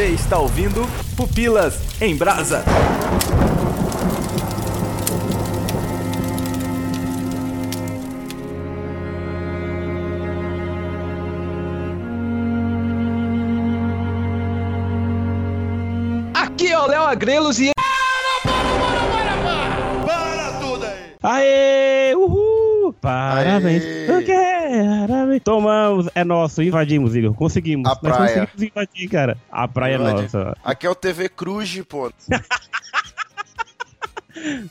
Você está ouvindo Pupilas em Brasa. Aqui é o Léo Agrelos e. Aê! Uhul! Parabéns! Aê! Tomamos! É nosso, invadimos, Igor. Conseguimos. A Nós praia. conseguimos invadir, cara. A praia é nossa. Aqui é o TV Cruz, pô.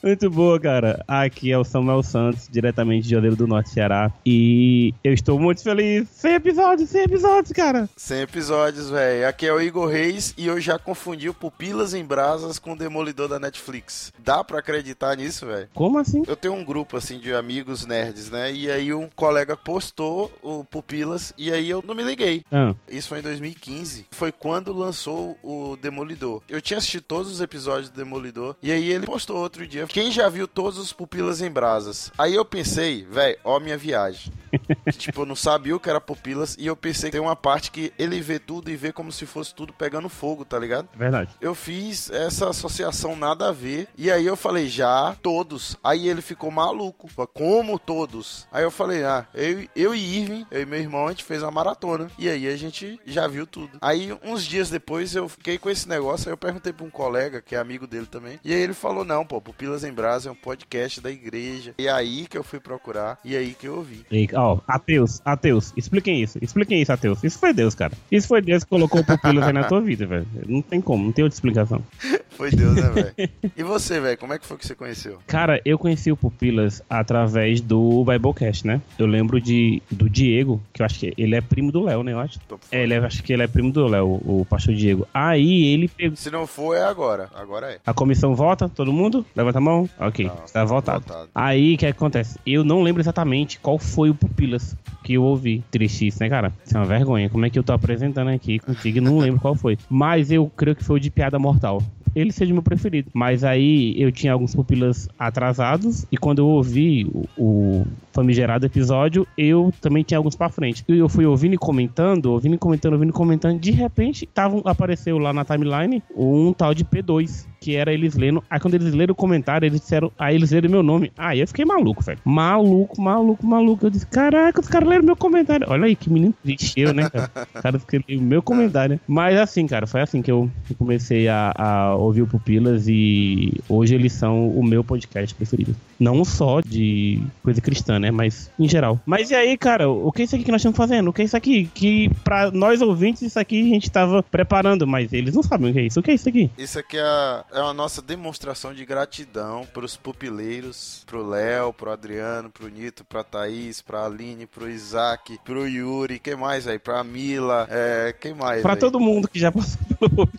Muito boa, cara. Aqui é o Samuel Santos, diretamente de Odeiro do Norte, Ceará. E eu estou muito feliz. 100 episódios, 100 episódios, cara. 100 episódios, velho. Aqui é o Igor Reis e eu já confundi o Pupilas em Brasas com o Demolidor da Netflix. Dá pra acreditar nisso, velho? Como assim? Eu tenho um grupo assim de amigos nerds, né? E aí um colega postou o Pupilas e aí eu não me liguei. Ah, Isso foi em 2015. Foi quando lançou o Demolidor. Eu tinha assistido todos os episódios do Demolidor. E aí ele postou outro dia. Quem já viu todos os Pupilas em Brasas? Aí eu pensei, velho, ó minha viagem. Tipo, eu não sabia o que era Pupilas. E eu pensei que tem uma parte que ele vê tudo e vê como se fosse tudo pegando fogo, tá ligado? verdade. Eu fiz essa associação nada a ver. E aí eu falei, já, todos. Aí ele ficou maluco. Como todos? Aí eu falei, ah, eu, eu e Irving, eu e meu irmão, a gente fez uma maratona. E aí a gente já viu tudo. Aí, uns dias depois, eu fiquei com esse negócio. Aí eu perguntei pra um colega, que é amigo dele também. E aí ele falou, não, pô, Pupilas em Brasa é um podcast da igreja. E aí que eu fui procurar. E aí que eu ouvi. E, ó, ateus, ateus, expliquem isso, expliquem isso, ateus. Isso foi Deus, cara. Isso foi Deus que colocou pupilas aí na tua vida, velho. Não tem como, não tem outra explicação. Foi Deus, né, velho? E você, velho, como é que foi que você conheceu? Cara, eu conheci o Pupilas através do Biblecast, né? Eu lembro de do Diego, que eu acho que ele é primo do Léo, né? Eu acho. É, ele é, acho que ele é primo do Léo, o pastor Diego. Aí ele pegou. Se não for, é agora. Agora é. A comissão vota, todo mundo? Levanta a mão? Ok, Não, está votado. votado. Aí, o que acontece? Eu não lembro exatamente qual foi o Pupilas que eu ouvi. Triste isso, né, cara? Isso é uma vergonha. Como é que eu tô apresentando aqui contigo e não lembro qual foi. Mas eu creio que foi o de Piada Mortal. Ele seja meu preferido. Mas aí eu tinha alguns pupilas atrasados e quando eu ouvi o, famigerado episódio, eu também tinha alguns pra frente. E eu fui ouvindo e comentando, ouvindo e comentando, ouvindo e comentando. De repente, tava, apareceu lá na timeline um tal de P2, que era eles lendo. Aí quando eles leram o comentário, eles disseram, aí eles leram meu nome. Aí eu fiquei maluco, velho. Maluco, maluco, maluco. Eu disse, caraca, os caras leram meu comentário. Olha aí, que menino eu, né, cara? Os caras escreveram meu comentário. Mas assim, cara, foi assim que eu comecei a, a ouvir o Pupilas e hoje eles são o meu podcast preferido. Não só de coisa cristã, né? Mas em geral. Mas e aí, cara, o que é isso aqui que nós estamos fazendo? O que é isso aqui? Que pra nós ouvintes, isso aqui a gente tava preparando, mas eles não sabem o que é isso. O que é isso aqui? Isso aqui é a, é a nossa demonstração de gratidão pros pupileiros, pro Léo, pro Adriano, pro Nito, pra Thaís, pra Aline, pro Isaac, pro Yuri, quem mais aí? Pra Mila, é, quem mais? Pra aí? todo mundo que já passou pelo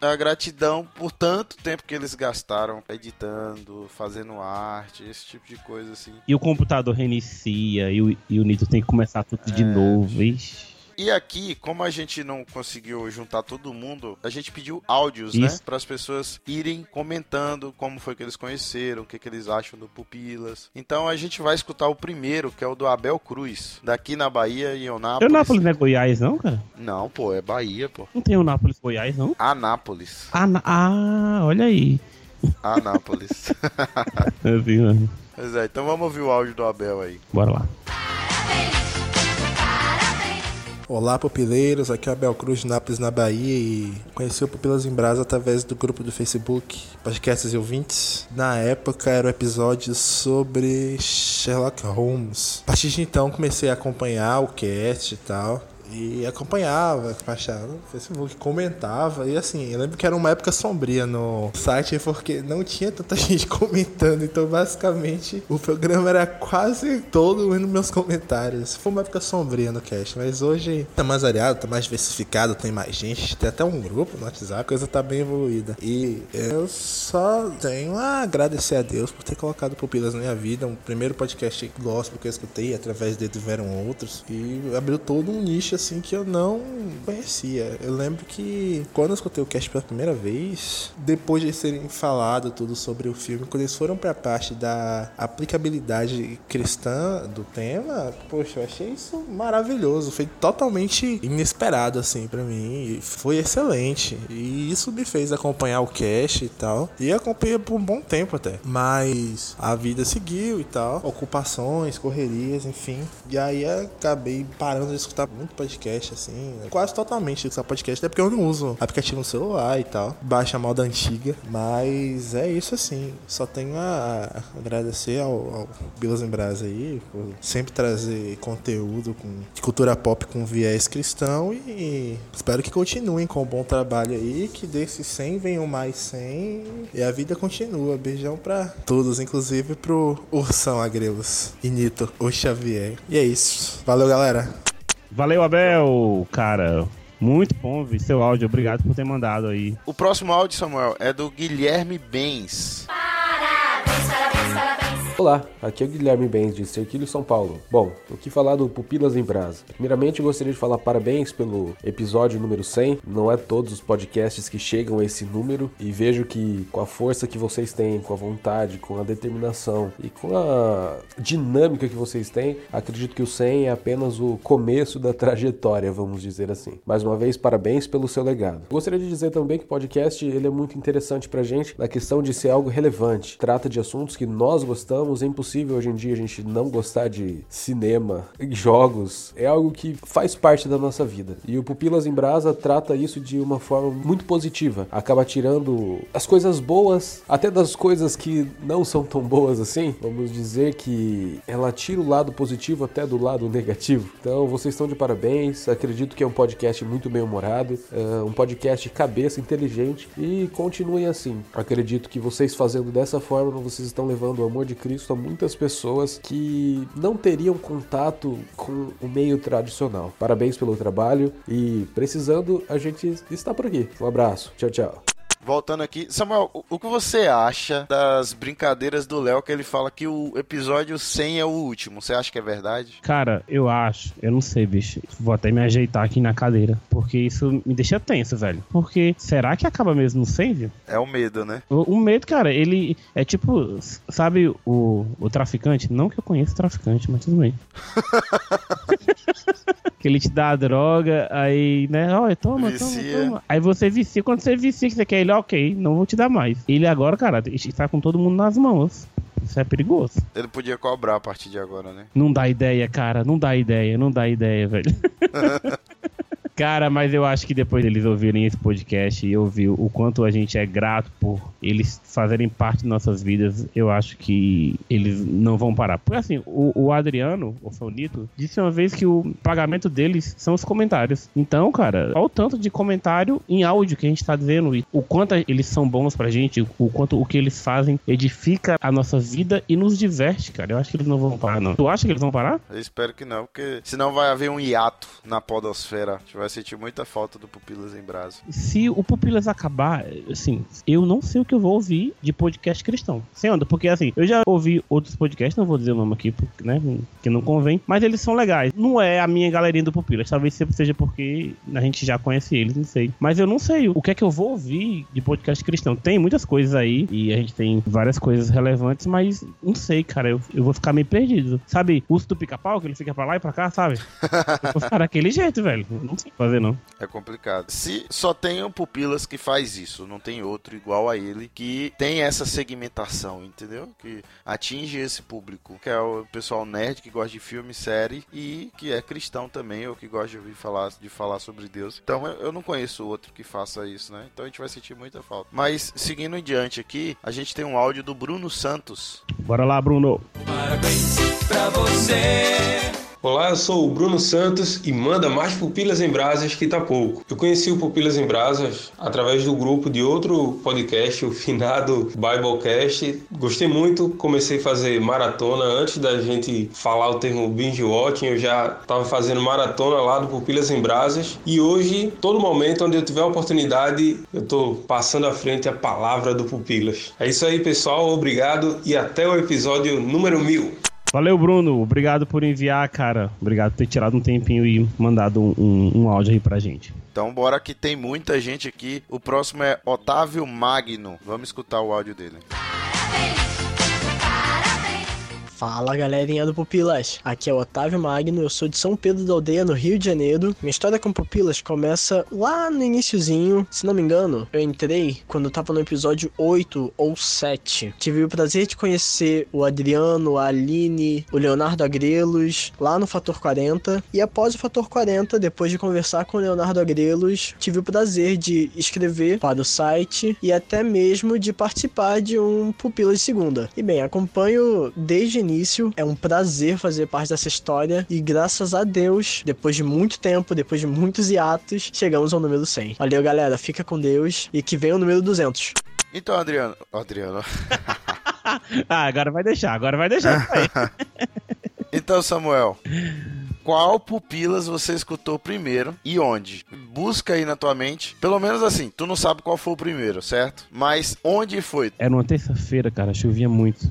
É a gratidão por tanto tempo que eles gastaram editando, fazendo arte, esse tipo de coisa assim. E o computador reinicia e o, e o Nito tem que começar tudo de novo. Ixi. E aqui, como a gente não conseguiu juntar todo mundo, a gente pediu áudios, né? Isso. Para as pessoas irem comentando como foi que eles conheceram, o que, que eles acham do Pupilas. Então a gente vai escutar o primeiro, que é o do Abel Cruz, daqui na Bahia, em Eunápolis. Eunápolis não é Goiás, não, cara? Não, pô, é Bahia, pô. Não tem Eunápolis, Goiás, não? Anápolis. Ah, na- ah olha aí. Anápolis. Assim, mano. pois é, então vamos ouvir o áudio do Abel aí. Bora lá. Olá, pupileiros. Aqui é Abel Cruz de Nápoles, na Bahia. E conheci o Pupilas em Brasa através do grupo do Facebook Podcasts e Ouvintes. Na época era o episódio sobre Sherlock Holmes. A partir de então comecei a acompanhar o cast e tal. E acompanhava, baixava no Facebook, comentava. E assim, eu lembro que era uma época sombria no site porque não tinha tanta gente comentando. Então, basicamente, o programa era quase todo nos meus comentários. Foi uma época sombria no cast, mas hoje tá mais variado, tá mais diversificado, tem mais gente. Tem até um grupo no WhatsApp, a coisa tá bem evoluída. E eu só tenho a agradecer a Deus por ter colocado Pupilas na minha vida. Um primeiro podcast gospel que eu escutei, através dele tiveram outros. E abriu todo um nicho assim que eu não conhecia. Eu lembro que quando eu escutei o cast pela primeira vez, depois de eles terem falado tudo sobre o filme, quando eles foram pra parte da aplicabilidade cristã do tema, poxa, eu achei isso maravilhoso. Foi totalmente inesperado, assim, para mim. Foi excelente. E isso me fez acompanhar o cast e tal. E acompanhei por um bom tempo até. Mas a vida seguiu e tal. Ocupações, correrias, enfim. E aí acabei parando de escutar muito podcast, assim. Quase totalmente escutar podcast, até porque eu não uso aplicativo no celular e tal. Baixa a moda antiga. Mas é isso assim. Só tenho a agradecer ao, ao Bilas em Brasa aí por sempre trazer conteúdo com cultura pop com viés cristão e espero que continuem com o bom trabalho aí, que desses 100 venham mais 100 e a vida continua. Beijão pra todos, inclusive pro Ursão Agrelos e Nito, o Xavier. E é isso. Valeu, galera. Valeu, Abel, cara. Muito bom ver seu áudio. Obrigado por ter mandado aí. O próximo áudio, Samuel, é do Guilherme Bens. Olá, aqui é Guilherme Bens de Cerquilho, São Paulo. Bom, o que falar do Pupilas em Brasa? Primeiramente, eu gostaria de falar parabéns pelo episódio número 100. Não é todos os podcasts que chegam a esse número e vejo que com a força que vocês têm, com a vontade, com a determinação e com a dinâmica que vocês têm, acredito que o 100 é apenas o começo da trajetória, vamos dizer assim. Mais uma vez, parabéns pelo seu legado. Gostaria de dizer também que o podcast ele é muito interessante pra gente na questão de ser algo relevante. Trata de assuntos que nós gostamos é impossível hoje em dia a gente não gostar de cinema, jogos. É algo que faz parte da nossa vida. E o Pupilas em Brasa trata isso de uma forma muito positiva. Acaba tirando as coisas boas, até das coisas que não são tão boas assim. Vamos dizer que ela tira o lado positivo até do lado negativo. Então vocês estão de parabéns. Acredito que é um podcast muito bem humorado, é um podcast cabeça inteligente e continuem assim. Acredito que vocês fazendo dessa forma, vocês estão levando o amor de Cristo a muitas pessoas que não teriam contato com o meio tradicional. Parabéns pelo trabalho e precisando, a gente está por aqui. Um abraço. Tchau, tchau. Voltando aqui, Samuel, o, o que você acha das brincadeiras do Léo que ele fala que o episódio 100 é o último? Você acha que é verdade? Cara, eu acho, eu não sei, bicho. Vou até me ajeitar aqui na cadeira, porque isso me deixa tenso, velho. Porque será que acaba mesmo no 100, viu? É o medo, né? O, o medo, cara, ele é tipo, sabe o, o traficante? Não que eu conheça o traficante, mas tudo bem. que ele te dá a droga, aí, né, olha, toma, Vicia. toma, toma. Aí você vicia, quando você vicia, que você quer ele, ok, não vou te dar mais. Ele agora, cara, está com todo mundo nas mãos. Isso é perigoso. Ele podia cobrar a partir de agora, né? Não dá ideia, cara, não dá ideia, não dá ideia, velho. Cara, mas eu acho que depois deles ouvirem esse podcast e ouvir o quanto a gente é grato por eles fazerem parte de nossas vidas, eu acho que eles não vão parar. Porque assim, o, o Adriano, o Fonito, disse uma vez que o pagamento deles são os comentários. Então, cara, olha o tanto de comentário em áudio que a gente tá dizendo e o quanto eles são bons pra gente, o quanto o que eles fazem edifica a nossa vida e nos diverte, cara. Eu acho que eles não vão parar, não. Tu acha que eles vão parar? Eu espero que não, porque senão vai haver um hiato na podosfera. A gente vai sentir muita falta do Pupilas em Brasa. Se o Pupilas acabar, assim, eu não sei o que eu vou ouvir de podcast cristão. Sem onda, porque assim, eu já ouvi outros podcasts, não vou dizer o nome aqui, porque, né, que não convém, mas eles são legais. Não é a minha galerinha do Pupilas, talvez seja porque a gente já conhece eles, não sei. Mas eu não sei o que é que eu vou ouvir de podcast cristão. Tem muitas coisas aí, e a gente tem várias coisas relevantes, mas não sei, cara, eu, eu vou ficar meio perdido. Sabe, o uso do pica-pau, que ele fica pra lá e pra cá, sabe? eu vou ficar daquele jeito, velho. Não sei fazer, não. É complicado. Se só tem o Pupilas que faz isso, não tem outro igual a ele que tem essa segmentação, entendeu? Que atinge esse público, que é o pessoal nerd que gosta de filme, série e que é cristão também, ou que gosta de ouvir falar, de falar sobre Deus. Então eu, eu não conheço outro que faça isso, né? Então a gente vai sentir muita falta. Mas seguindo em diante aqui, a gente tem um áudio do Bruno Santos. Bora lá, Bruno. Parabéns pra você. Olá, eu sou o Bruno Santos e manda mais Pupilas em Brasas que tá pouco. Eu conheci o Pupilas em Brasas através do grupo de outro podcast, o finado Biblecast. Gostei muito, comecei a fazer maratona antes da gente falar o termo binge watching, eu já estava fazendo maratona lá do Pupilas em Brasas e hoje, todo momento onde eu tiver a oportunidade, eu tô passando à frente a palavra do Pupilas. É isso aí, pessoal, obrigado e até o episódio número mil. Valeu, Bruno. Obrigado por enviar, cara. Obrigado por ter tirado um tempinho e mandado um, um, um áudio aí pra gente. Então bora que tem muita gente aqui. O próximo é Otávio Magno. Vamos escutar o áudio dele. Fala galerinha do Pupilas, aqui é o Otávio Magno, eu sou de São Pedro da Aldeia, no Rio de Janeiro. Minha história com Pupilas começa lá no iniciozinho, se não me engano, eu entrei quando eu tava no episódio 8 ou 7. Tive o prazer de conhecer o Adriano, a Aline, o Leonardo Agrelos lá no Fator 40. E após o Fator 40, depois de conversar com o Leonardo Agrelos, tive o prazer de escrever para o site e até mesmo de participar de um Pupilas de Segunda. E bem, acompanho desde o início, é um prazer fazer parte dessa história e graças a Deus, depois de muito tempo, depois de muitos hiatos, chegamos ao número 100. Valeu, galera, fica com Deus e que venha o número 200. Então, Adriano. Adriano. ah, agora vai deixar, agora vai deixar. então, Samuel. Qual pupilas você escutou primeiro e onde? Busca aí na tua mente. Pelo menos assim, tu não sabe qual foi o primeiro, certo? Mas onde foi? Era uma terça-feira, cara, chovia muito.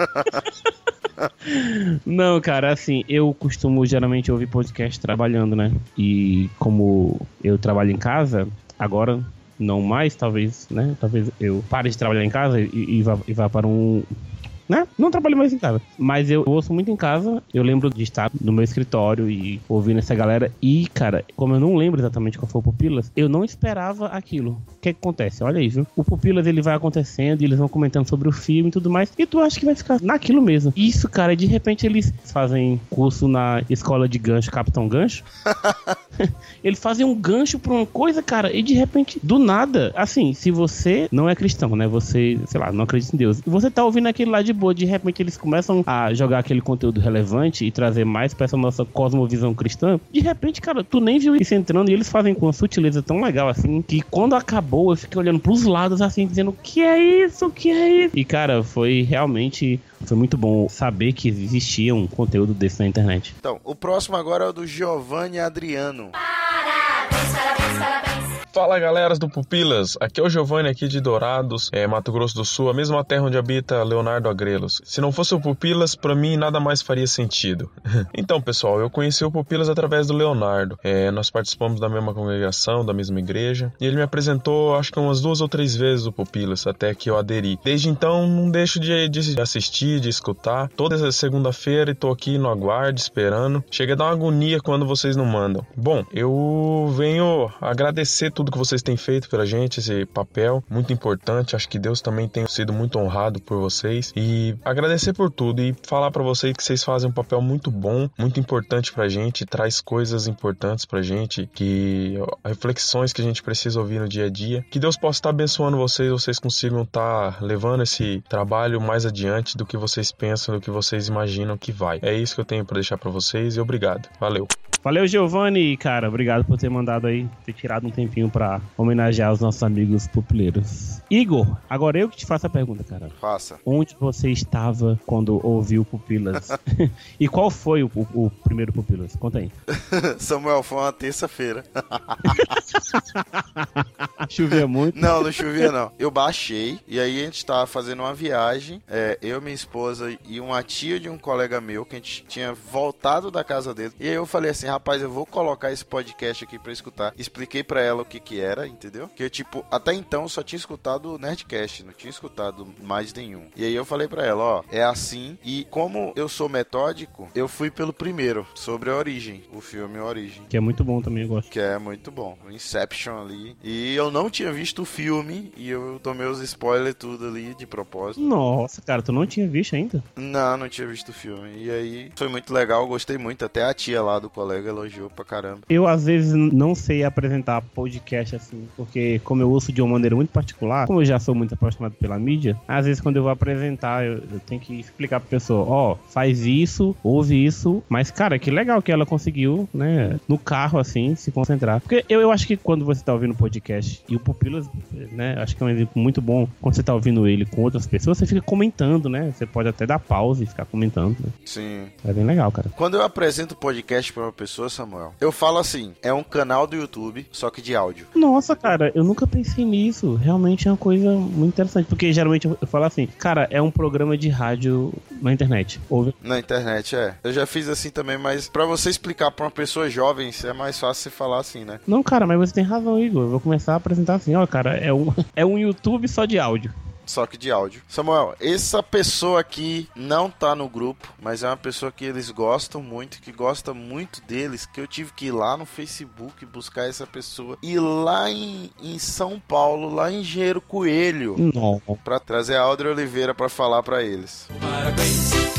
Não, cara, assim, eu costumo geralmente ouvir podcast trabalhando, né? E como eu trabalho em casa, agora não mais, talvez, né? Talvez eu pare de trabalhar em casa e, e, vá, e vá para um, né? Não trabalho mais em casa. Mas eu ouço muito em casa. Eu lembro de estar no meu escritório e ouvindo essa galera. E, cara, como eu não lembro exatamente qual foi o Pupilas, eu não esperava aquilo. O que, que acontece? Olha aí, viu? O Pupilas ele vai acontecendo e eles vão comentando sobre o filme e tudo mais. E tu acha que vai ficar naquilo mesmo. Isso, cara, de repente eles fazem curso na escola de gancho, Capitão Gancho. eles fazem um gancho pra uma coisa, cara, e de repente, do nada, assim, se você não é cristão, né? Você, sei lá, não acredita em Deus. E você tá ouvindo aquele lá de boa, de repente eles começam a jogar aquele conteúdo relevante e trazer mais pra essa nossa cosmovisão cristã. De repente, cara, tu nem viu isso entrando e eles fazem com uma sutileza tão legal assim que quando acabou eu fiquei olhando pros lados assim, dizendo: que é isso? O que é isso? E cara, foi realmente foi muito bom saber que existia um conteúdo desse na internet. Então, o próximo agora é o do Giovanni Adriano. Parabéns, parabéns, parabéns. Fala galera do Pupilas, aqui é o Giovanni aqui de Dourados, é, Mato Grosso do Sul, a mesma terra onde habita Leonardo Agrelos. Se não fosse o Pupilas, para mim nada mais faria sentido. então pessoal, eu conheci o Pupilas através do Leonardo. É, nós participamos da mesma congregação, da mesma igreja, e ele me apresentou acho que umas duas ou três vezes o Pupilas, até que eu aderi. Desde então não deixo de, de assistir, de escutar. Toda segunda-feira e tô aqui no aguardo, esperando. Chega a dar uma agonia quando vocês não mandam. Bom, eu venho agradecer tudo que vocês têm feito pela gente, esse papel muito importante. Acho que Deus também tem sido muito honrado por vocês e agradecer por tudo e falar para vocês que vocês fazem um papel muito bom, muito importante pra gente, traz coisas importantes pra gente, que reflexões que a gente precisa ouvir no dia a dia. Que Deus possa estar abençoando vocês, vocês consigam estar levando esse trabalho mais adiante do que vocês pensam, do que vocês imaginam que vai. É isso que eu tenho para deixar para vocês e obrigado. Valeu. Valeu, Giovanni, cara. Obrigado por ter mandado aí, ter tirado um tempinho pra homenagear os nossos amigos pupileiros. Igor, agora eu que te faço a pergunta, cara. Faça. Onde você estava quando ouviu Pupilas? e qual foi o, o, o primeiro Pupilas? Conta aí. Samuel, foi uma terça-feira. Chovia muito? Não, não chovia não. Eu baixei e aí a gente tava fazendo uma viagem, é, eu, minha esposa e uma tia de um colega meu que a gente tinha voltado da casa dele. E aí eu falei assim, rapaz, eu vou colocar esse podcast aqui pra escutar. Expliquei pra ela o que que era, entendeu? Que eu, tipo, até então só tinha escutado o Nerdcast, não tinha escutado mais nenhum. E aí eu falei pra ela, ó, é assim. E como eu sou metódico, eu fui pelo primeiro, sobre a origem, o filme Origem. Que é muito bom também, eu gosto. Que é muito bom. O Inception ali. E eu não tinha visto o filme e eu tomei os spoilers tudo ali de propósito. Nossa, cara, tu não tinha visto ainda? Não, não tinha visto o filme. E aí foi muito legal, gostei muito. Até a tia lá do colega elogiou pra caramba. Eu, às vezes, não sei apresentar podcast assim, porque como eu ouço de uma maneira muito particular, como eu já sou muito apaixonado pela mídia, às vezes quando eu vou apresentar, eu, eu tenho que explicar pra pessoa, ó, faz isso, ouve isso, mas, cara, que legal que ela conseguiu, né, no carro, assim, se concentrar. Porque eu, eu acho que quando você tá ouvindo o podcast e o Pupilas, né, acho que é um exemplo muito bom, quando você tá ouvindo ele com outras pessoas, você fica comentando, né, você pode até dar pausa e ficar comentando, né? Sim. É bem legal, cara. Quando eu apresento podcast pra uma pessoa, Samuel. Eu falo assim, é um canal do YouTube, só que de áudio. Nossa, cara, eu nunca pensei nisso. Realmente é uma coisa muito interessante. Porque geralmente eu falo assim, cara, é um programa de rádio na internet. Ouve. Na internet, é. Eu já fiz assim também, mas pra você explicar pra uma pessoa jovem, é mais fácil você falar assim, né? Não, cara, mas você tem razão, Igor. Eu vou começar a apresentar assim, ó, cara, é um, é um YouTube só de áudio. Só que de áudio. Samuel, essa pessoa aqui não tá no grupo, mas é uma pessoa que eles gostam muito, que gosta muito deles, que eu tive que ir lá no Facebook buscar essa pessoa. E lá em, em São Paulo, lá em Engenheiro Coelho, Não. pra trazer a Audrey Oliveira pra falar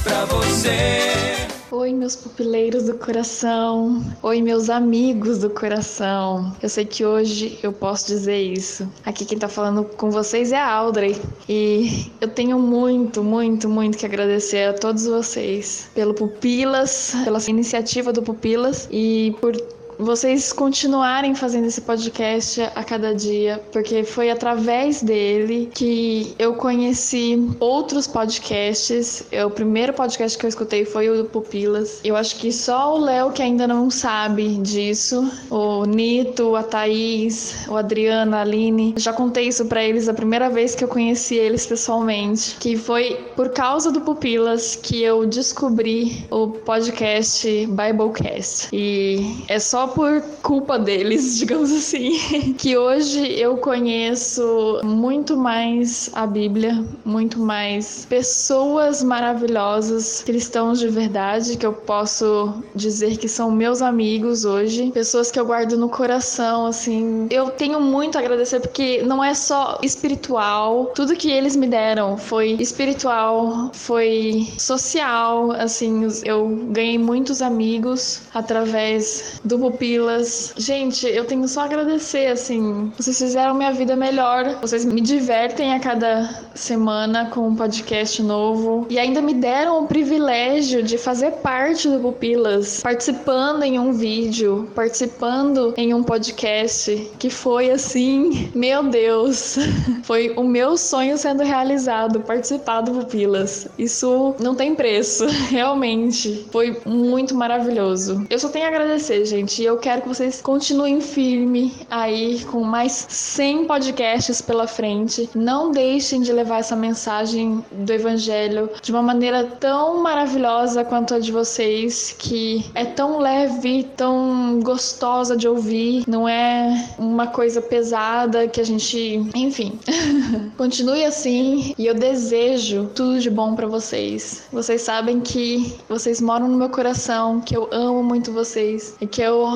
pra eles. Oi, meus pupileiros do coração. Oi, meus amigos do coração. Eu sei que hoje eu posso dizer isso. Aqui quem tá falando com vocês é a Audrey. E eu tenho muito, muito, muito que agradecer a todos vocês pelo Pupilas, pela iniciativa do Pupilas e por vocês continuarem fazendo esse podcast a cada dia, porque foi através dele que eu conheci outros podcasts. Eu- O primeiro podcast que eu escutei foi o do Pupilas. Eu acho que só o Léo que ainda não sabe disso, o Nito, a Thaís, o Adriano, a Aline. Já contei isso pra eles a primeira vez que eu conheci eles pessoalmente, que foi por causa do Pupilas que eu descobri o podcast Biblecast. E é só por culpa deles, digamos assim, que hoje eu conheço muito mais a Bíblia, muito mais pessoas maravilhosas, cristãos de verdade, que eu posso dizer que são meus amigos hoje, pessoas que eu guardo no coração, assim. Eu tenho muito a agradecer porque não é só espiritual, tudo que eles me deram foi espiritual, foi social, assim, eu ganhei muitos amigos através do Pupilas. Gente, eu tenho só a agradecer, assim, vocês fizeram minha vida melhor, vocês me divertem a cada semana com um podcast novo e ainda me deram o privilégio de fazer parte do Pupilas, participando em um vídeo, participando em um podcast, que foi assim, meu Deus, foi o meu sonho sendo realizado, participar do Pupilas. Isso não tem preço, realmente. Foi muito maravilhoso. Eu só tenho a agradecer, gente. E eu quero que vocês continuem firme aí com mais 100 podcasts pela frente. Não deixem de levar essa mensagem do evangelho de uma maneira tão maravilhosa quanto a de vocês, que é tão leve, tão gostosa de ouvir, não é uma coisa pesada que a gente, enfim. Continue assim e eu desejo tudo de bom pra vocês. Vocês sabem que vocês moram no meu coração, que eu amo muito vocês e que eu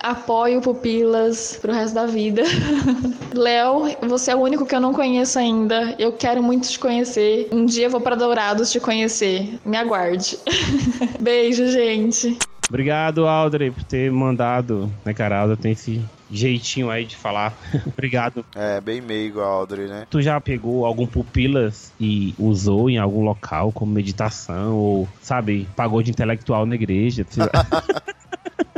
apoio pupilas pro resto da vida. Léo, você é o único que eu não conheço ainda. Eu quero muito te conhecer. Um dia eu vou pra Dourados te conhecer. Me aguarde. Beijo, gente. Obrigado, Audrey, por ter mandado. Né, cara? A Audrey tem esse jeitinho aí de falar. Obrigado. É, bem meigo Audrey, né? Tu já pegou algum pupilas e usou em algum local como meditação ou, sabe, pagou de intelectual na igreja?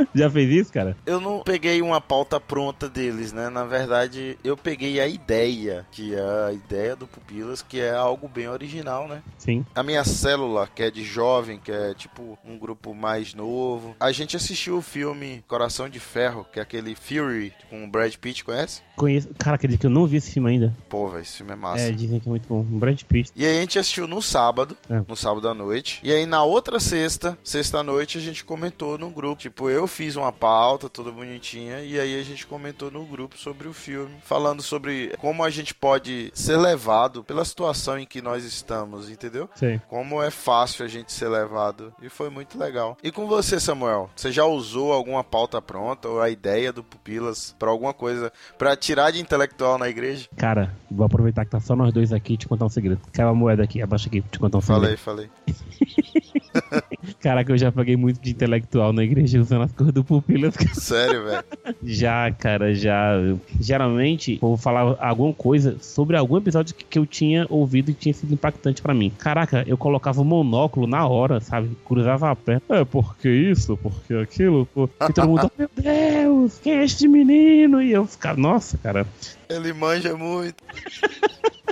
Já- fez isso, cara? Eu não peguei uma pauta pronta deles, né? Na verdade, eu peguei a ideia, que é a ideia do Pupilas, que é algo bem original, né? Sim. A minha célula, que é de jovem, que é tipo um grupo mais novo. A gente assistiu o filme Coração de Ferro, que é aquele Fury com o Brad Pitt, conhece? Conheço. Cara, acredito que eu não vi esse filme ainda. Pô, velho, esse filme é massa. É, dizem que é muito bom. Um Brad Pitt. E aí a gente assistiu no sábado, É. no sábado à noite. E aí na outra sexta, sexta à noite, a gente comentou no grupo. Tipo, eu fiz uma pauta toda bonitinha. E aí a gente comentou no grupo sobre o filme. Falando sobre como a gente pode ser levado pela situação em que nós estamos, entendeu? Sei. Como é fácil a gente ser levado. E foi muito legal. E com você, Samuel? Você já usou alguma pauta pronta ou a ideia do Pupilas pra alguma coisa pra tirar de intelectual na igreja? Cara, vou aproveitar que tá só nós dois aqui e te contar um segredo. Cai uma moeda aqui, abaixa aqui, te contar um segredo. Falei, falei. Caraca, eu já paguei muito de intelectual na igreja usando as coisas do pupilas. Sério, velho. Já, cara, já. Geralmente, eu vou falar alguma coisa sobre algum episódio que, eu tinha ouvido e tinha sido impactante pra mim. Caraca, eu colocava o monóculo na hora, sabe? Cruzava a perna. É, porque isso, porque aquilo. Pô. E todo mundo, oh, meu Deus, quem é este menino? E eu ficava, nossa, cara. Ele manja muito.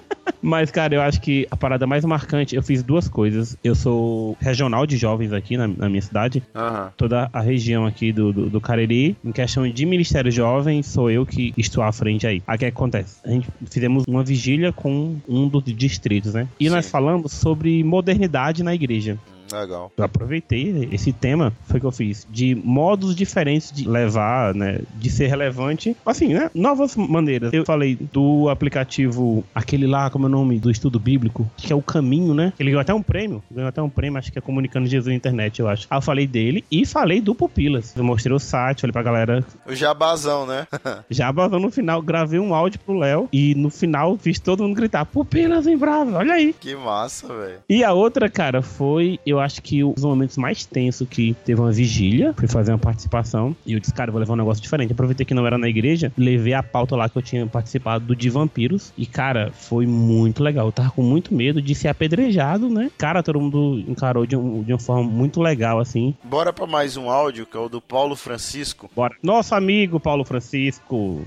Mas, cara, eu acho que a parada mais marcante, eu fiz duas coisas. Eu sou regional de jovens aqui na, na minha cidade. Aham. Toda a região aqui do, do, do Cariri. Em questão de Ministério Jovem, sou eu que estou à frente aí. Aí o que acontece? A gente fizemos uma vigília com um dos distritos, né? E nós falamos sobre modernidade na igreja. Legal. Eu aproveitei esse tema, foi que eu fiz, de modos diferentes de levar, né, de ser relevante, assim, né, novas maneiras. Eu falei do aplicativo, aquele lá, como é o nome, do estudo bíblico, que é o Caminho, né, ele ganhou até um prêmio, ganhou até um prêmio, acho que é Comunicando Jesus na Internet, eu acho. Aí eu falei dele e falei do Pupilas. Eu mostrei o site, falei pra galera, O jabazão, né? vazou no final, gravei um áudio pro Léo e no final fiz todo mundo gritar, Pupilas em Brasa, olha aí. que massa, velho. E a outra, cara, foi, eu acho que os momentos mais tensos que teve uma vigília, fui fazer uma participação, e eu disse, cara, eu vou levar um negócio diferente. Aproveitei que não era na igreja, levei a pauta lá que eu tinha participado do de vampiros, e, cara, foi muito legal. Eu tava com muito medo de ser apedrejado, né? Cara, todo mundo encarou de, um- de uma forma muito legal, assim. Bora pra mais um áudio, que é o do Paulo Francisco. Bora. Nosso amigo Paulo Francisco.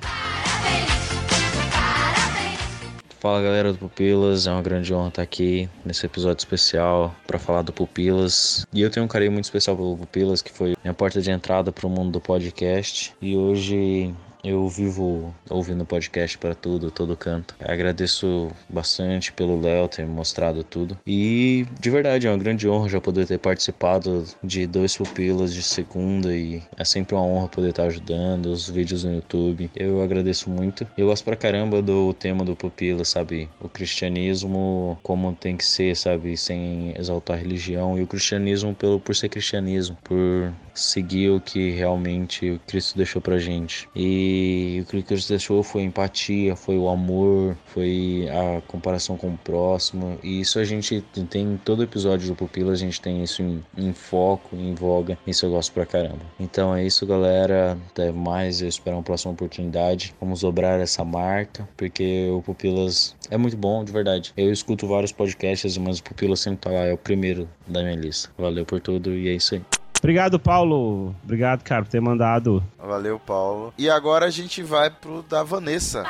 Fala galera do Pupilas, é uma grande honra estar aqui nesse episódio especial para falar do Pupilas. E eu tenho um carinho muito especial pelo Pupilas, que foi minha porta de entrada para o mundo do podcast. E hoje eu vivo ouvindo podcast para tudo, todo canto. Agradeço bastante pelo Léo ter mostrado tudo. E de verdade, é uma grande honra já poder ter participado de dois pupilas de segunda e é sempre uma honra poder estar ajudando os vídeos no YouTube. Eu agradeço muito. Eu gosto pra caramba do tema do pupila, sabe? O cristianismo como tem que ser, sabe? Sem exaltar a religião e o cristianismo pelo por ser cristianismo, por seguir o que realmente Cristo deixou pra gente. E o que Cristo deixou foi empatia, foi o amor, foi a comparação com o próximo. E isso a gente tem em todo episódio do Pupila, a gente tem isso em, em foco, em voga. Isso eu gosto pra caramba. Então é isso, galera. Até mais, eu espero uma próxima oportunidade. Vamos dobrar essa marca, porque o Pupilas é muito bom, de verdade. Eu escuto vários podcasts, mas o Pupilas sempre tá lá, é o primeiro da minha lista. Valeu por tudo e é isso aí. Obrigado, Paulo. Obrigado, cara, por ter mandado. Valeu, Paulo. E agora a gente vai pro da Vanessa.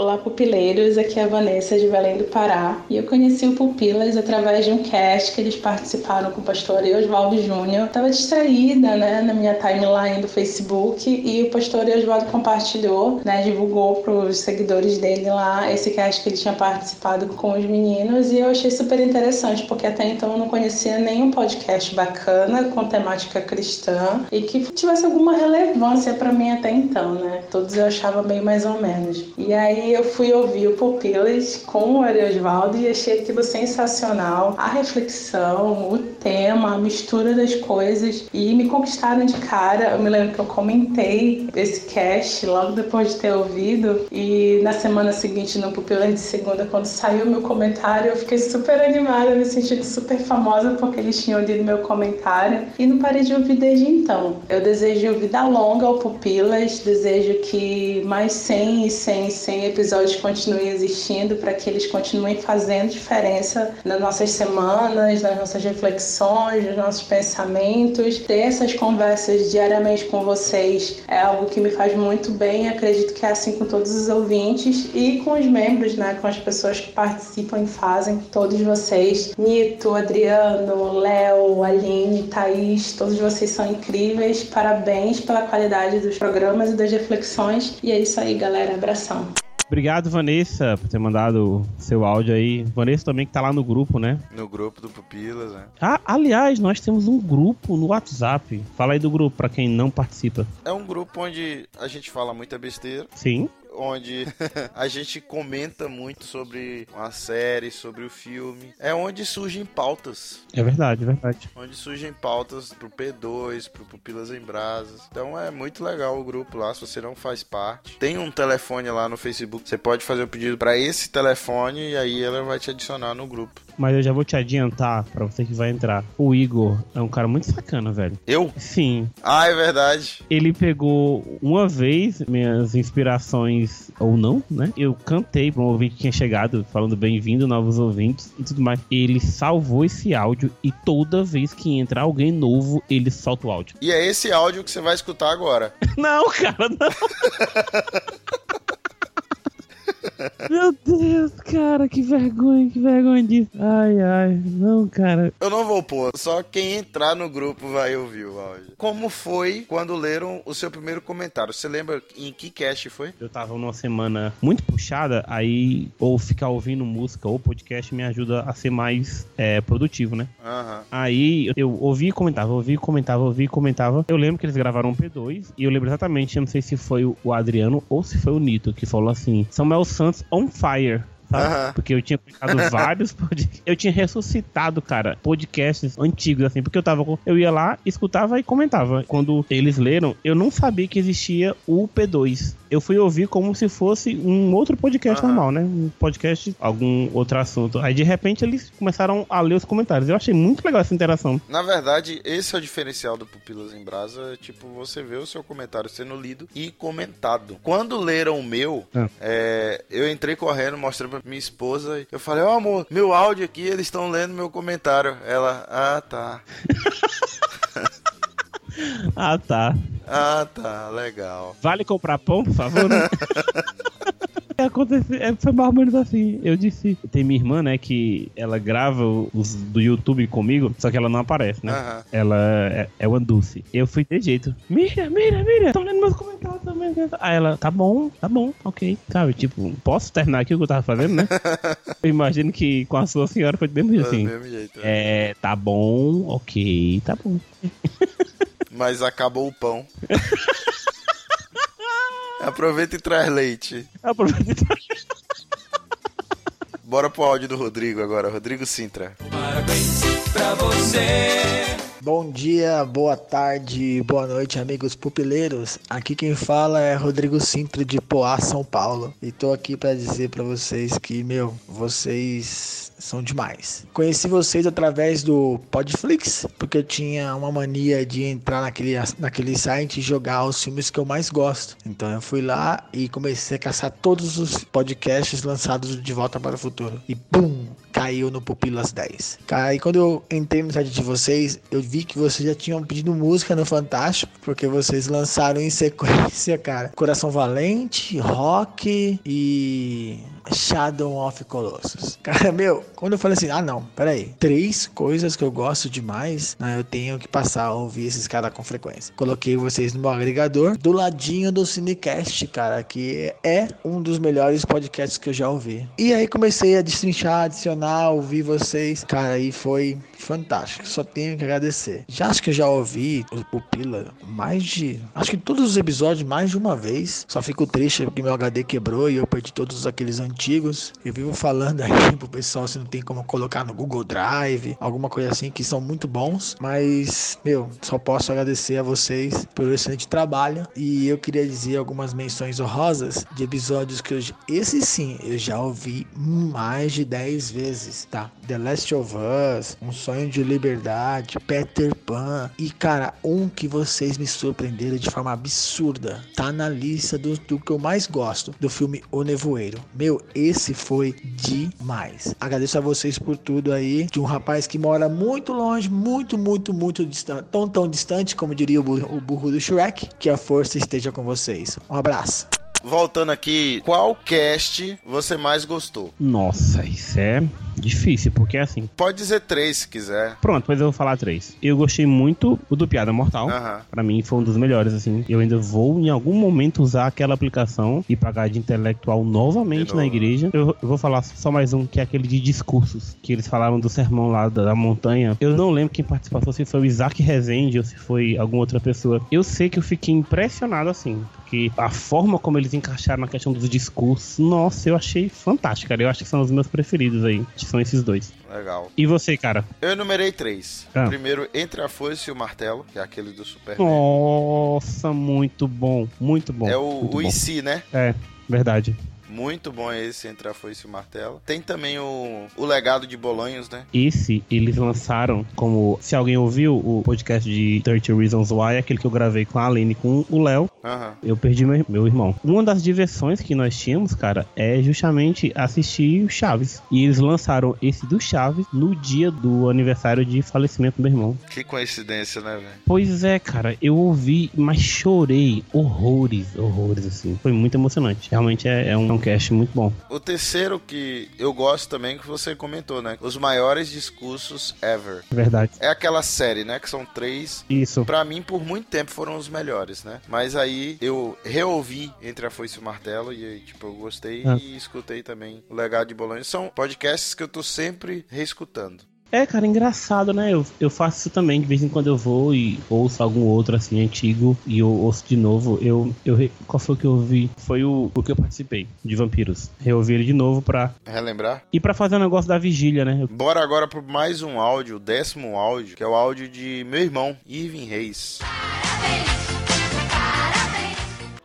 Olá, pupileiros. Aqui é a Vanessa de Belém do Pará. E eu conheci o Pupilas através de um cast que eles participaram com o pastor Oswaldo Júnior. Tava distraída, né, na minha timeline do Facebook e o pastor Oswaldo compartilhou, né, divulgou para os seguidores dele lá esse cast que ele tinha participado com os meninos e eu achei super interessante porque até então eu não conhecia nenhum podcast bacana com temática cristã e que tivesse alguma relevância para mim até então, né? Todos eu achava bem mais ou menos. E aí eu fui ouvir o Pupilas com o Ariosvaldo e achei aquilo sensacional. A reflexão, o tema, a mistura das coisas e me conquistaram de cara. Eu me lembro que eu comentei esse cast logo depois de ter ouvido e na semana seguinte no Pupilas de segunda, quando saiu meu comentário, eu fiquei super animada, me sentindo super famosa porque eles tinham lido meu comentário e não parei de ouvir desde então. Eu desejo vida longa ao Pupilas, desejo que mais 100 e 100 e 100 episódios continuem existindo para que eles continuem fazendo diferença nas nossas semanas, nas nossas reflexões, nos nossos pensamentos. Ter essas conversas diariamente com vocês é algo que me faz muito bem. Acredito que é assim com todos os ouvintes e com os membros, né, com as pessoas que participam e fazem, todos vocês, Nito, Adriano, Léo, Aline, Thaís, todos vocês são incríveis. Parabéns pela qualidade dos programas e das reflexões. E é isso aí, galera. Abração. Obrigado, Vanessa, por ter mandado seu áudio aí. Vanessa também que tá lá no grupo, né? No grupo do Pupilas, né? Ah, aliás, nós temos um grupo no WhatsApp. Fala aí do grupo pra quem não participa. É um grupo onde a gente fala muita besteira. Sim. Onde a gente comenta muito sobre uma série, sobre o filme. É onde surgem pautas. É verdade, é verdade. Onde surgem pautas pro P2, pro Pupilas em Brasas. Então é muito legal o grupo lá, se você não faz parte. Tem um telefone lá no Facebook. Você pode fazer o pedido para esse telefone e aí ela vai te adicionar no grupo. Mas eu já vou te adiantar pra você que vai entrar. O Igor é um cara muito sacana, velho. Eu? Sim. Ah, é verdade. Ele pegou uma vez minhas inspirações, ou não, né? Eu cantei pra um ouvinte que tinha chegado, falando bem-vindo, novos ouvintes e tudo mais. Ele salvou esse áudio e toda vez que entra alguém novo, ele solta o áudio. E é esse áudio que você vai escutar agora. Não, cara, não. Meu Deus, cara, que vergonha, que vergonha disso. Ai, ai, não, cara. Eu não vou pôr, só quem entrar no grupo vai ouvir o áudio. Como foi quando leram o seu primeiro comentário? Você lembra em que cast foi? Eu tava numa semana muito puxada, aí ou ficar ouvindo música ou podcast me ajuda a ser mais é, produtivo, né? Aham. Aí eu ouvi e comentava, ouvi e comentava, ouvi e comentava. Eu lembro que eles gravaram um P2 e eu lembro exatamente, eu não sei se foi o Adriano ou se foi o Nito que falou assim: Samuel Santos on fire. Sabe? Porque eu tinha publicado vários podcasts. Eu tinha ressuscitado, cara, podcasts antigos, assim, porque eu tava com. Eu ia lá, escutava e comentava. Quando eles leram, eu não sabia que existia o P2. Eu fui ouvir como se fosse um outro podcast normal, né? Um podcast, algum outro assunto. Aí de repente eles começaram a ler os comentários. Eu achei muito legal essa interação. Na verdade, esse é o diferencial do Pupilas em Brasa. Tipo, você vê o seu comentário sendo lido e comentado. Quando leram o meu, Ah. é, eu entrei correndo, mostrei pra minha esposa. Eu falei, ó amor, meu áudio aqui, eles estão lendo meu comentário. Ela, ah tá. Ah, tá. Ah tá, legal. Vale comprar pão, por favor? né? Aconteceu, é, foi mais ou menos assim. Eu disse. Tem minha irmã, né, que ela grava os do YouTube comigo, só que ela não aparece, né? Ela é, é uma Dulce. Eu fui de jeito. Mira, mira, mira, tô lendo meus comentários também. Aí ela, tá bom, tá bom, ok. Sabe, tipo, posso terminar aqui o que eu tava fazendo, né? eu imagino que com a sua senhora foi do mesmo jeito, do assim. mesmo jeito, É, tá bom, ok, tá bom. Mas acabou o pão. Aproveita e traz leite. Aproveita. Bora pro áudio do Rodrigo agora, Rodrigo Sintra. Parabéns pra você. Bom dia, boa tarde, boa noite, amigos pupileiros. Aqui quem fala é Rodrigo Sintra de Poá, São Paulo. E tô aqui pra dizer pra vocês que, meu, vocês são demais. Conheci vocês através do Podflix, porque eu tinha uma mania de entrar naquele, naquele site e jogar os filmes que eu mais gosto. Então eu fui lá e comecei a caçar todos os podcasts lançados de Volta para o Futuro. E pum! Caiu no Pupilas 10. Cara, e quando eu entrei no site de vocês, eu vi que vocês já tinham pedido música no Fantástico, porque vocês lançaram em sequência, cara. Coração Valente, Rock e Shadow of Colossus. Cara, meu, quando eu falei assim, ah não, peraí, três coisas que eu gosto demais, né, eu tenho que passar a ouvir esses caras com frequência. Coloquei vocês no meu agregador, do ladinho do Cinecast, cara, que é um dos melhores podcasts que eu já ouvi. E aí comecei a destrinchar, adicionar, ouvir vocês, cara, e foi fantástico. Só tenho que agradecer. Já acho que eu já ouvi o Pupila mais de, acho que todos os episódios mais de uma vez. Só fico triste porque meu HD quebrou e eu perdi todos aqueles antigos. Eu vivo falando aí pro pessoal se não tem como colocar no Google Drive, alguma coisa assim, que são muito bons. Mas, meu, só posso agradecer a vocês pelo excelente trabalho. E eu queria dizer algumas menções honrosas de episódios que eu. Esse sim, eu já ouvi mais de 10 vezes, tá? The Last of Us, Um Sonho de Liberdade, Peter Pan. E, cara, um que vocês me surpreenderam de forma absurda. Tá na lista do, do que eu mais gosto, do filme O Nevoeiro. Meu, esse foi demais. Agradeço a vocês por tudo aí. De um rapaz que mora muito longe, muito, muito, muito distante. Tão, tão distante, como diria o burro, o burro do Shrek. Que a força esteja com vocês. Um abraço. Voltando aqui, qual cast você mais gostou? Nossa, isso é difícil, porque é assim. Pode dizer três se quiser. Pronto, mas eu vou falar três. Eu gostei muito o do Piada Mortal. Aham. Pra mim foi um dos melhores, assim. Eu ainda vou, em algum momento, usar aquela aplicação e pagar de intelectual novamente na novo. igreja. Eu, eu vou falar só mais um, que é aquele de discursos, que eles falaram do sermão lá da, da montanha. Eu não lembro quem participou, se foi o Isaac Rezende ou se foi alguma outra pessoa. Eu sei que eu fiquei impressionado, assim, porque a forma como eles encaixaram na questão dos discursos, nossa, eu achei fantástico, cara. Eu acho que são os meus preferidos aí, que são esses dois. Legal. E você, cara? Eu enumerei três. Ah. Primeiro, Entre a Foice e o Martelo, que é aquele do Superman. Nossa, muito bom, muito bom. é o, o bom. IC, né? É, verdade. Muito bom esse Entre a Foice e o Martelo. Tem também o, o Legado de Bolanhos, né? Esse eles lançaram como. Se alguém ouviu o podcast de 30 Reasons Why, aquele que eu gravei com a Aline com o Léo, Aham. eu perdi meu, meu irmão. Uma das diversões que nós tínhamos, cara, é justamente assistir o Chaves. E eles lançaram esse do Chaves no dia do aniversário de falecimento do meu irmão. Que coincidência, né, velho? Pois é, cara, eu ouvi, mas chorei horrores, horrores, assim. Foi muito emocionante. Realmente é, é um cast muito bom. O terceiro que eu gosto também, que você comentou, né? Os maiores discursos ever. Verdade. É aquela série, né? Que são três. Isso. Pra mim, por muito tempo, foram os melhores, né? Mas aí eu reouvi Entre a Foice e o Martelo e tipo, eu gostei Ah. e escutei também o Legado de Bolonha. São podcasts que eu tô sempre reescutando. É, cara, engraçado, né? Eu, eu faço isso também, de vez em quando eu vou e ouço algum outro, assim, antigo, e eu ouço de novo. Eu, eu Qual foi o que eu ouvi? Foi o, o que eu participei, de Vampiros. Reouvi ele de novo pra... Relembrar? E pra fazer o negócio da vigília, né? Eu- Bora agora pro mais um áudio, o décimo áudio, que é o áudio de meu irmão, Irving Reis.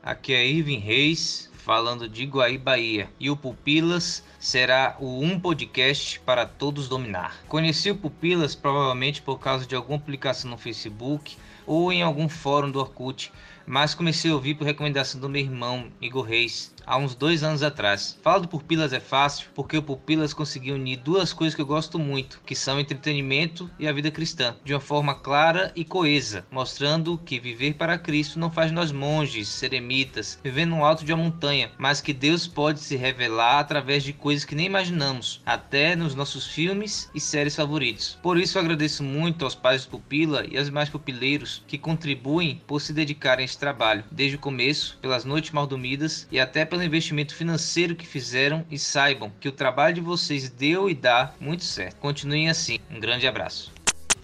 Aqui é Irving Reis, falando de Iguaí, Bahia. E o Pupilas será o um podcast para todos dominar. Conheci o Pupilas provavelmente por causa de alguma publicação no Facebook ou em algum fórum do Orkut, mas comecei a ouvir por recomendação do meu irmão, Igor Reis, há uns dois anos atrás. Falar do Pupilas é fácil porque o Pupilas conseguiu unir duas coisas que eu gosto muito, que são entretenimento e a vida cristã, de uma forma clara e coesa, mostrando que viver para Cristo não faz nós monges, seremitas, vivendo no alto de uma montanha, mas que Deus pode se revelar através de coisas que nem imaginamos, até nos nossos filmes e séries favoritos. Por isso eu agradeço muito aos pais do Pupila e aos demais pupileiros que contribuem por se dedicarem a esse trabalho, desde o começo, pelas noites mal dormidas e até pelo investimento financeiro que fizeram e saibam que o trabalho de vocês deu e dá muito certo. Continuem assim. Um grande abraço.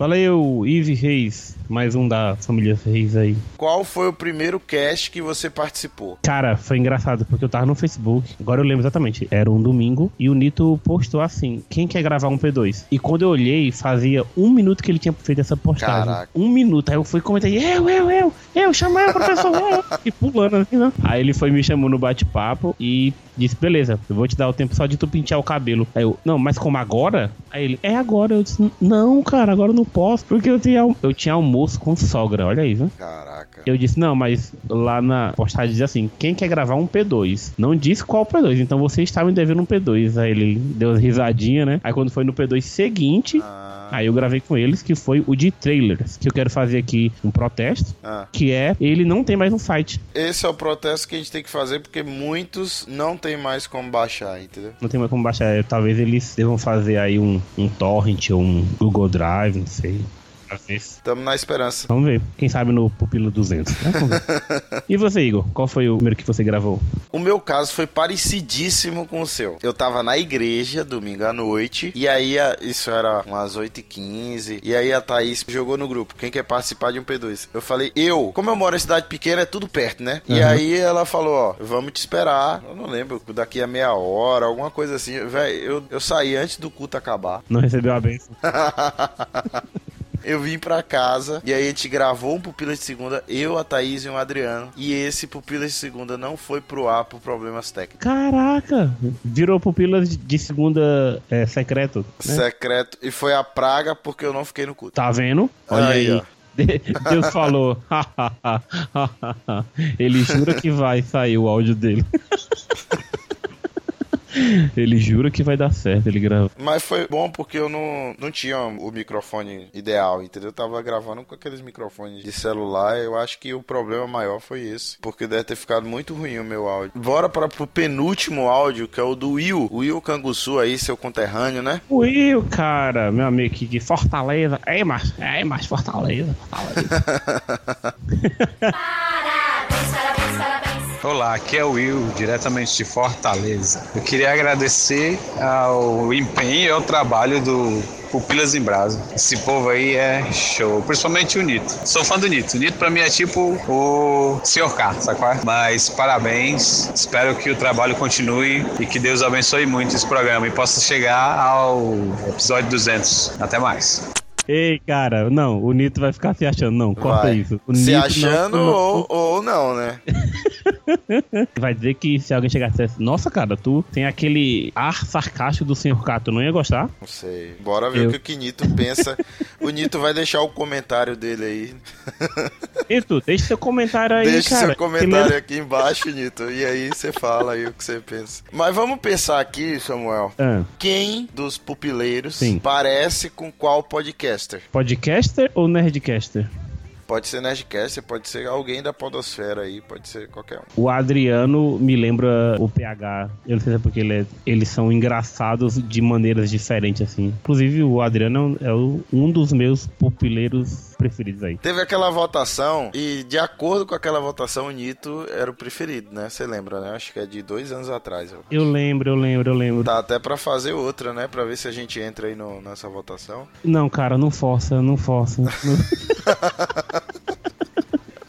Valeu, Ive Reis, mais um da família Reis aí. Qual foi o primeiro cast que você participou? Cara, foi engraçado porque eu tava no Facebook, agora eu lembro exatamente, era um domingo, e o Nito postou assim: quem quer gravar um P2? E quando eu olhei, fazia um minuto que ele tinha feito essa postagem. Caraca. Um minuto. Aí eu fui e comentei: eu, eu, eu, eu, chamei o professor, eu. E pulando assim, né? Aí ele foi me chamou no bate-papo e disse: beleza, eu vou te dar o tempo só de tu pentear o cabelo. Aí eu, não, mas como agora? Aí ele, é agora. Eu disse: não, cara, agora eu não posso, porque eu tinha, eu tinha almoço com sogra, olha aí, viu? Caraca. Eu disse, não, mas lá na postagem diz assim: quem quer gravar um P2? Não disse qual P2, então você estava me devendo um P2. Aí ele deu uma risadinha, né? Aí quando foi no P2 seguinte, aí eu gravei com eles, que foi o de trailers. Que eu quero fazer aqui um protesto, Ah. que é ele não tem mais um site. Esse é o protesto que a gente tem que fazer porque muitos não tem mais como baixar, entendeu? Não tem mais como baixar. Talvez eles devam fazer aí um, um torrent ou um Google Drive, não sei. Tamo na esperança. Vamos ver. Quem sabe no Pupilo 200. né? E você, Igor? Qual foi o primeiro que você gravou? O meu caso foi parecidíssimo com o seu. Eu tava na igreja domingo à noite, e aí a- isso era umas 8h15, e aí a Thaís jogou no grupo: quem quer participar de um P2? Eu falei, eu, como eu moro em cidade pequena, é tudo perto, né? E Uhum. aí ela falou: ó, vamos te esperar. Eu não lembro, daqui a meia hora, alguma coisa assim. Véi, eu, eu saí antes do culto acabar. Não recebeu a benção? Eu vim pra casa e aí a gente gravou um Pupila de Segunda, eu, a Thaís e o Adriano. E esse Pupila de Segunda não foi pro ar por problemas técnicos. Caraca! Virou pupilas de- segunda é, secreto. né? Secreto. E foi a praga porque eu não fiquei no culto. Tá vendo? Olha Aí, aí. Deus falou. Ele jura que vai sair o áudio dele. Ele jura que vai dar certo, ele grava. Mas foi bom porque eu não, não tinha o microfone ideal, entendeu? Eu tava gravando com aqueles microfones de celular. Eu acho que o problema maior foi esse. Porque deve ter ficado muito ruim o meu áudio. Bora para pro penúltimo áudio, que é o do Will. O Will Canguçu aí, seu conterrâneo, né? Will, cara, meu amigo aqui de Fortaleza. É, mas, é, mas Fortaleza, Fortaleza. Olá, aqui é o Will, diretamente de Fortaleza. Eu queria agradecer ao empenho e ao trabalho do Pupilas em Brasa. Esse povo aí é show, principalmente o Nito. Sou fã do Nito. O Nito pra mim é tipo o Sr. K, sabe qual é? Mas parabéns, espero que o trabalho continue e que Deus abençoe muito esse programa e possa chegar ao episódio 200. Até mais. Ei, cara, não, o Nito vai ficar se achando. Não, corta Vai. isso. O Se Nito achando não- ou, ou não, né? Vai dizer que se alguém chegar e dissesse, nossa, cara, tu tem aquele ar sarcástico do Sr. K, tu não ia gostar? Não sei. Bora ver Eu- o que o Nito pensa. o Nito vai deixar o comentário dele aí. Nito, deixa seu comentário aí, Deixa cara. seu comentário aqui embaixo, Nito. E aí você fala aí o que você pensa. Mas vamos pensar aqui, Samuel. Ah, Quem dos pupileiros Sim. parece com qual podcaster? podcaster ou nerdcaster? Pode ser Nerdcast, pode ser alguém da podosfera aí, pode ser qualquer um. O Adriano me lembra o PH. Eu não sei se é porque ele é- eles são engraçados de maneiras diferentes, assim. Inclusive, o Adriano é um dos meus pupileiros preferidos aí. Teve aquela votação e, de acordo com aquela votação, o Nito era o preferido, né? Você lembra, né? Acho que é de dois anos atrás. ó. Eu lembro, eu lembro, eu lembro. Tá até pra fazer outra, né? Pra ver se a gente entra aí no- nessa votação. Não, cara, não força, não força.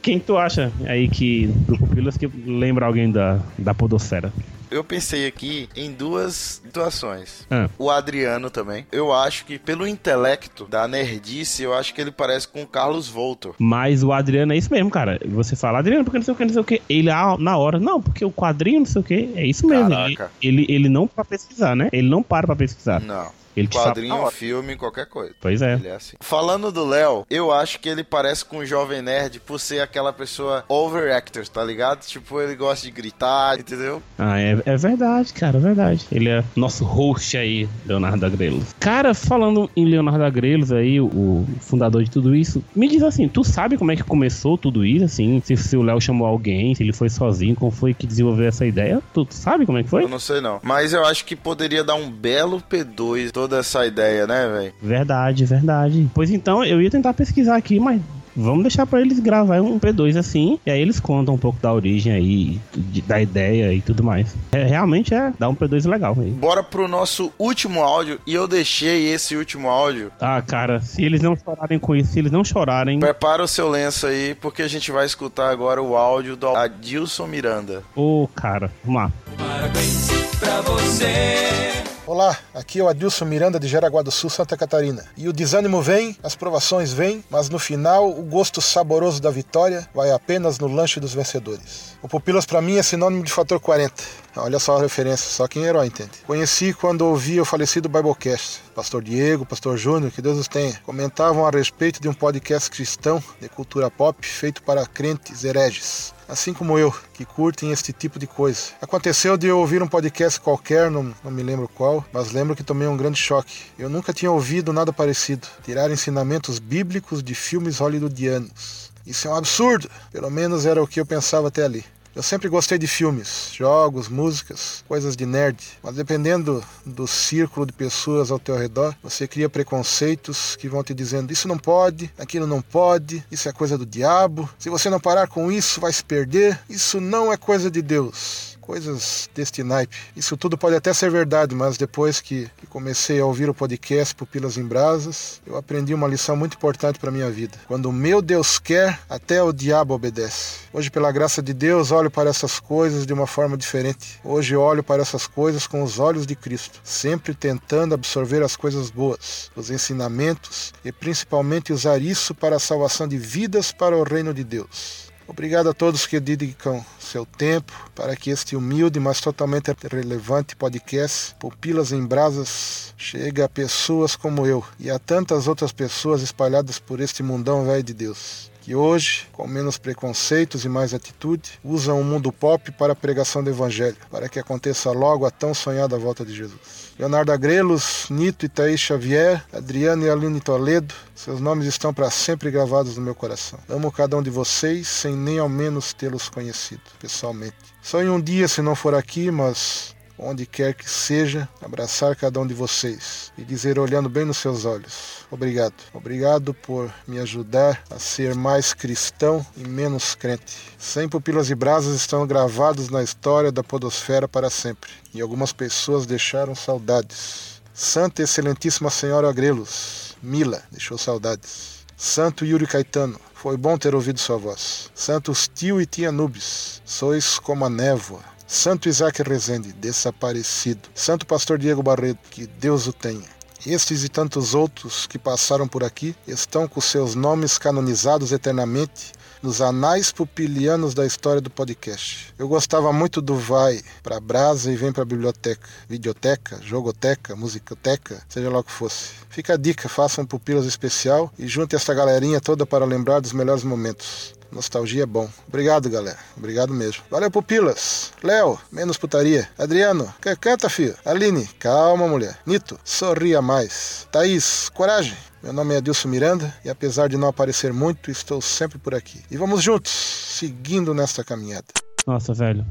Quem tu acha aí que do Pupilas que lembra alguém da, da Podosfera? Eu pensei aqui em duas situações. Ah. O Adriano também. Eu acho que, pelo intelecto da nerdice, eu acho que ele parece com o Carlos Voltor. Mas o Adriano é isso mesmo, cara. Você fala, Adriano, porque não sei o que, não sei o que. Ele, ah, na hora, não, porque o quadrinho, não sei o que. É isso mesmo. Ele, ele, ele não para pesquisar, né? Ele não para pra pesquisar. Não. Ele Quadrinho, hora. filme, qualquer coisa. Pois é. Ele é assim. Falando do Léo, eu acho que ele parece com o Jovem Nerd por ser aquela pessoa overactor, tá ligado? Tipo, ele gosta de gritar, entendeu? Ah, é, é verdade, cara, é verdade. Ele é nosso host aí, Leonardo Agrelos. Cara, falando em Leonardo Agrelos aí, o, o fundador de tudo isso, me diz assim, tu sabe como é que começou tudo isso, assim? Se, se o Léo chamou alguém, se ele foi sozinho, como foi que desenvolveu essa ideia? Tu, tu sabe como é que foi? Eu não sei não. Mas eu acho que poderia dar um belo P2 toda essa ideia, né, velho? Verdade, verdade. Pois então, eu ia tentar pesquisar aqui, mas vamos deixar pra eles gravar um P2 assim, e aí eles contam um pouco da origem aí, da ideia e tudo mais. É, realmente é dar um P2 legal aí. Bora pro nosso último áudio e eu deixei esse último áudio. Ah, cara, se eles não chorarem com isso, se eles não chorarem. Prepara o seu lenço aí, porque a gente vai escutar agora o áudio do Adilson Miranda. Ô, cara, vamos lá. Parabéns pra você. Olá, aqui é o Adilson Miranda de Jaraguá do Sul, Santa Catarina. E o desânimo vem, as provações vêm, mas no final o gosto saboroso da vitória vai apenas no lanche dos vencedores. O Pupilas para mim é sinônimo de fator 40. Olha só a referência, só quem é herói entende. Conheci quando ouvi o falecido Biblecast. Pastor Diego, Pastor Júnior, que Deus os tenha, comentavam a respeito de um podcast cristão de cultura pop feito para crentes hereges assim como eu, que curtem este tipo de coisa. Aconteceu de eu ouvir um podcast qualquer, não, não me lembro qual, mas lembro que tomei um grande choque. Eu nunca tinha ouvido nada parecido. Tirar ensinamentos bíblicos de filmes hollywoodianos. Isso é um absurdo! Pelo menos era o que eu pensava até ali. Eu sempre gostei de filmes, jogos, músicas, coisas de nerd, mas dependendo do círculo de pessoas ao teu redor, você cria preconceitos que vão te dizendo isso não pode, aquilo não pode, isso é coisa do diabo, se você não parar com isso vai se perder, isso não é coisa de Deus. Coisas deste naipe. Isso tudo pode até ser verdade, mas depois que, comecei a ouvir o podcast Pupilas em Brasas, eu aprendi uma lição muito importante para minha vida. Quando o meu Deus quer, até o diabo obedece. Hoje, pela graça de Deus, olho para essas coisas de uma forma diferente. Hoje olho para essas coisas com os olhos de Cristo, sempre tentando absorver as coisas boas, os ensinamentos e principalmente usar isso para a salvação de vidas para o reino de Deus. Obrigado a todos que dedicam seu tempo para que este humilde, mas totalmente relevante podcast Pupilas em Brasas chegue a pessoas como eu e a tantas outras pessoas espalhadas por este mundão velho de Deus. Que hoje, com menos preconceitos e mais atitude, usam o mundo pop para a pregação do Evangelho, para que aconteça logo a tão sonhada volta de Jesus. Leonardo Agrelos, Nito e Thaís Xavier, Adriano e Aline Toledo, seus nomes estão para sempre gravados no meu coração. Amo cada um de vocês, sem nem ao menos tê-los conhecido pessoalmente. Sonho um dia, se não for aqui, mas onde quer que seja, abraçar cada um de vocês e dizer, olhando bem nos seus olhos: Obrigado. Obrigado por me ajudar a ser mais cristão e menos crente. Sem pupilas e brasas estão gravados na história da Podosfera para sempre e algumas pessoas deixaram saudades. Santa e Excelentíssima Senhora Agrelos, Mila, deixou saudades. Santo Yuri Caetano, foi bom ter ouvido sua voz. Santos tio e tia Nubes, sois como a névoa. Santo Isaac Rezende, desaparecido. Santo Pastor Diego Barreto, que Deus o tenha. Estes e tantos outros que passaram por aqui estão com seus nomes canonizados eternamente nos anais pupilianos da história do podcast. Eu gostava muito do vai para brasa e vem para biblioteca, videoteca, jogoteca, musicoteca, seja lá o que fosse. Fica a dica, faça um pupilas especial e junte essa galerinha toda para lembrar dos melhores momentos. Nostalgia é bom. Obrigado, galera. Obrigado mesmo. Valeu, pupilas. Léo, menos putaria. Adriano, canta, filho. Aline, calma, mulher. Nito, sorria mais. Thaís, coragem. Meu nome é Adilson Miranda e apesar de não aparecer muito, estou sempre por aqui. E vamos juntos, seguindo nesta caminhada. Nossa, velho.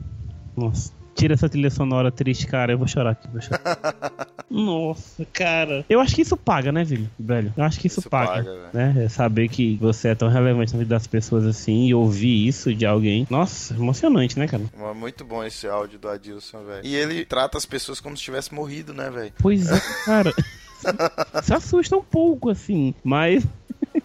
Nossa. Tira essa trilha sonora triste, cara. Eu vou chorar aqui, vou chorar. Nossa, cara. Eu acho que isso paga, né, velho? velho? Eu acho que isso, Isso paga. paga, né? É saber que você é tão relevante na vida das pessoas assim e ouvir isso de alguém. Nossa, emocionante, né, cara? Muito bom esse áudio do Adilson, velho. E ele trata as pessoas como se tivesse morrido, né, velho? Pois é, cara. Se assusta um pouco, assim, mas.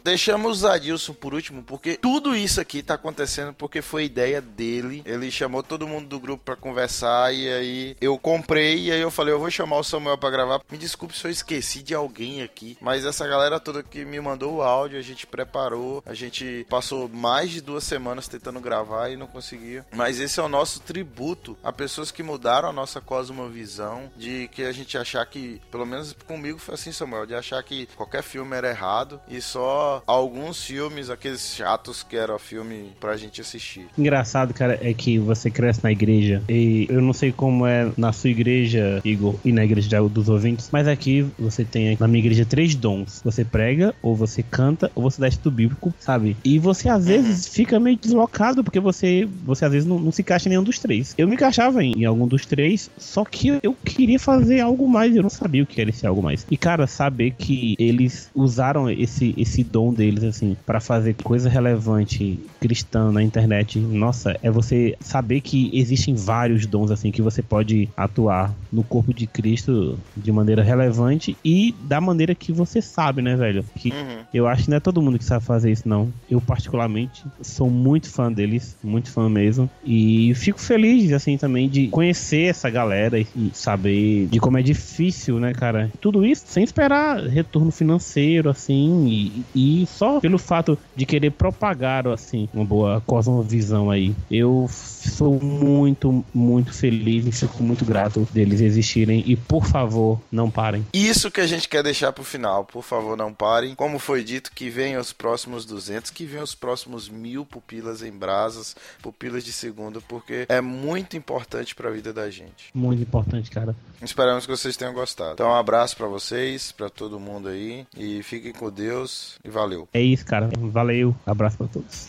Deixamos o Adilson por último, porque tudo isso aqui tá acontecendo porque foi ideia dele. Ele chamou todo mundo do grupo pra conversar e aí eu comprei e aí eu falei, eu vou chamar o Samuel pra gravar. Me desculpe se eu esqueci de alguém aqui, mas essa galera toda que me mandou o áudio, a gente preparou, a gente passou mais de duas semanas tentando gravar e não conseguia. Mas esse é o nosso tributo a pessoas que mudaram a nossa cosmovisão, de que a gente achar que, pelo menos comigo foi assim, Samuel, de achar que qualquer filme era errado e só alguns filmes, aqueles chatos que era filme pra gente assistir. Engraçado, cara, é que você cresce na igreja e eu não sei como é na sua igreja, Igor, e na igreja dos ouvintes, mas aqui você tem na minha igreja três dons. Você prega, ou você canta, ou você dá estudo bíblico, sabe? E você às vezes fica meio deslocado porque você, você às vezes não, não se encaixa em nenhum dos três. Eu me encaixava em, em algum dos três, só que eu queria fazer algo mais, eu não sabia o que era esse algo mais. E cara, saber que eles usaram esse, esse dom deles, assim, pra fazer coisa relevante cristã na internet, nossa, é você saber que existem vários dons, assim, que você pode atuar no corpo de Cristo de maneira relevante e da maneira que você sabe, né, velho? Que eu acho que não é todo mundo que sabe fazer isso, não. Eu, particularmente, sou muito fã deles, muito fã mesmo. E fico feliz, assim, também de conhecer essa galera e e saber de como é difícil, né, cara? Tudo isso sem esperar retorno financeiro, assim, e, e só pelo fato de querer propagar, assim, uma boa cosmovisão aí. Eu sou muito, muito feliz e fico muito grato deles existirem. E, por favor, não parem. Isso que a gente quer deixar pro final. Por favor, não parem. Como foi dito, que venham os próximos 200, que venham os próximos mil pupilas em brasas, pupilas de segunda, porque é muito importante pra vida da gente. Muito importante, cara. Esperamos que vocês tenham gostado. Então, um abraço pra vocês, pra todo mundo aí, e fiquem com Deus e valeu. É isso, cara. Valeu. Abraço pra todos.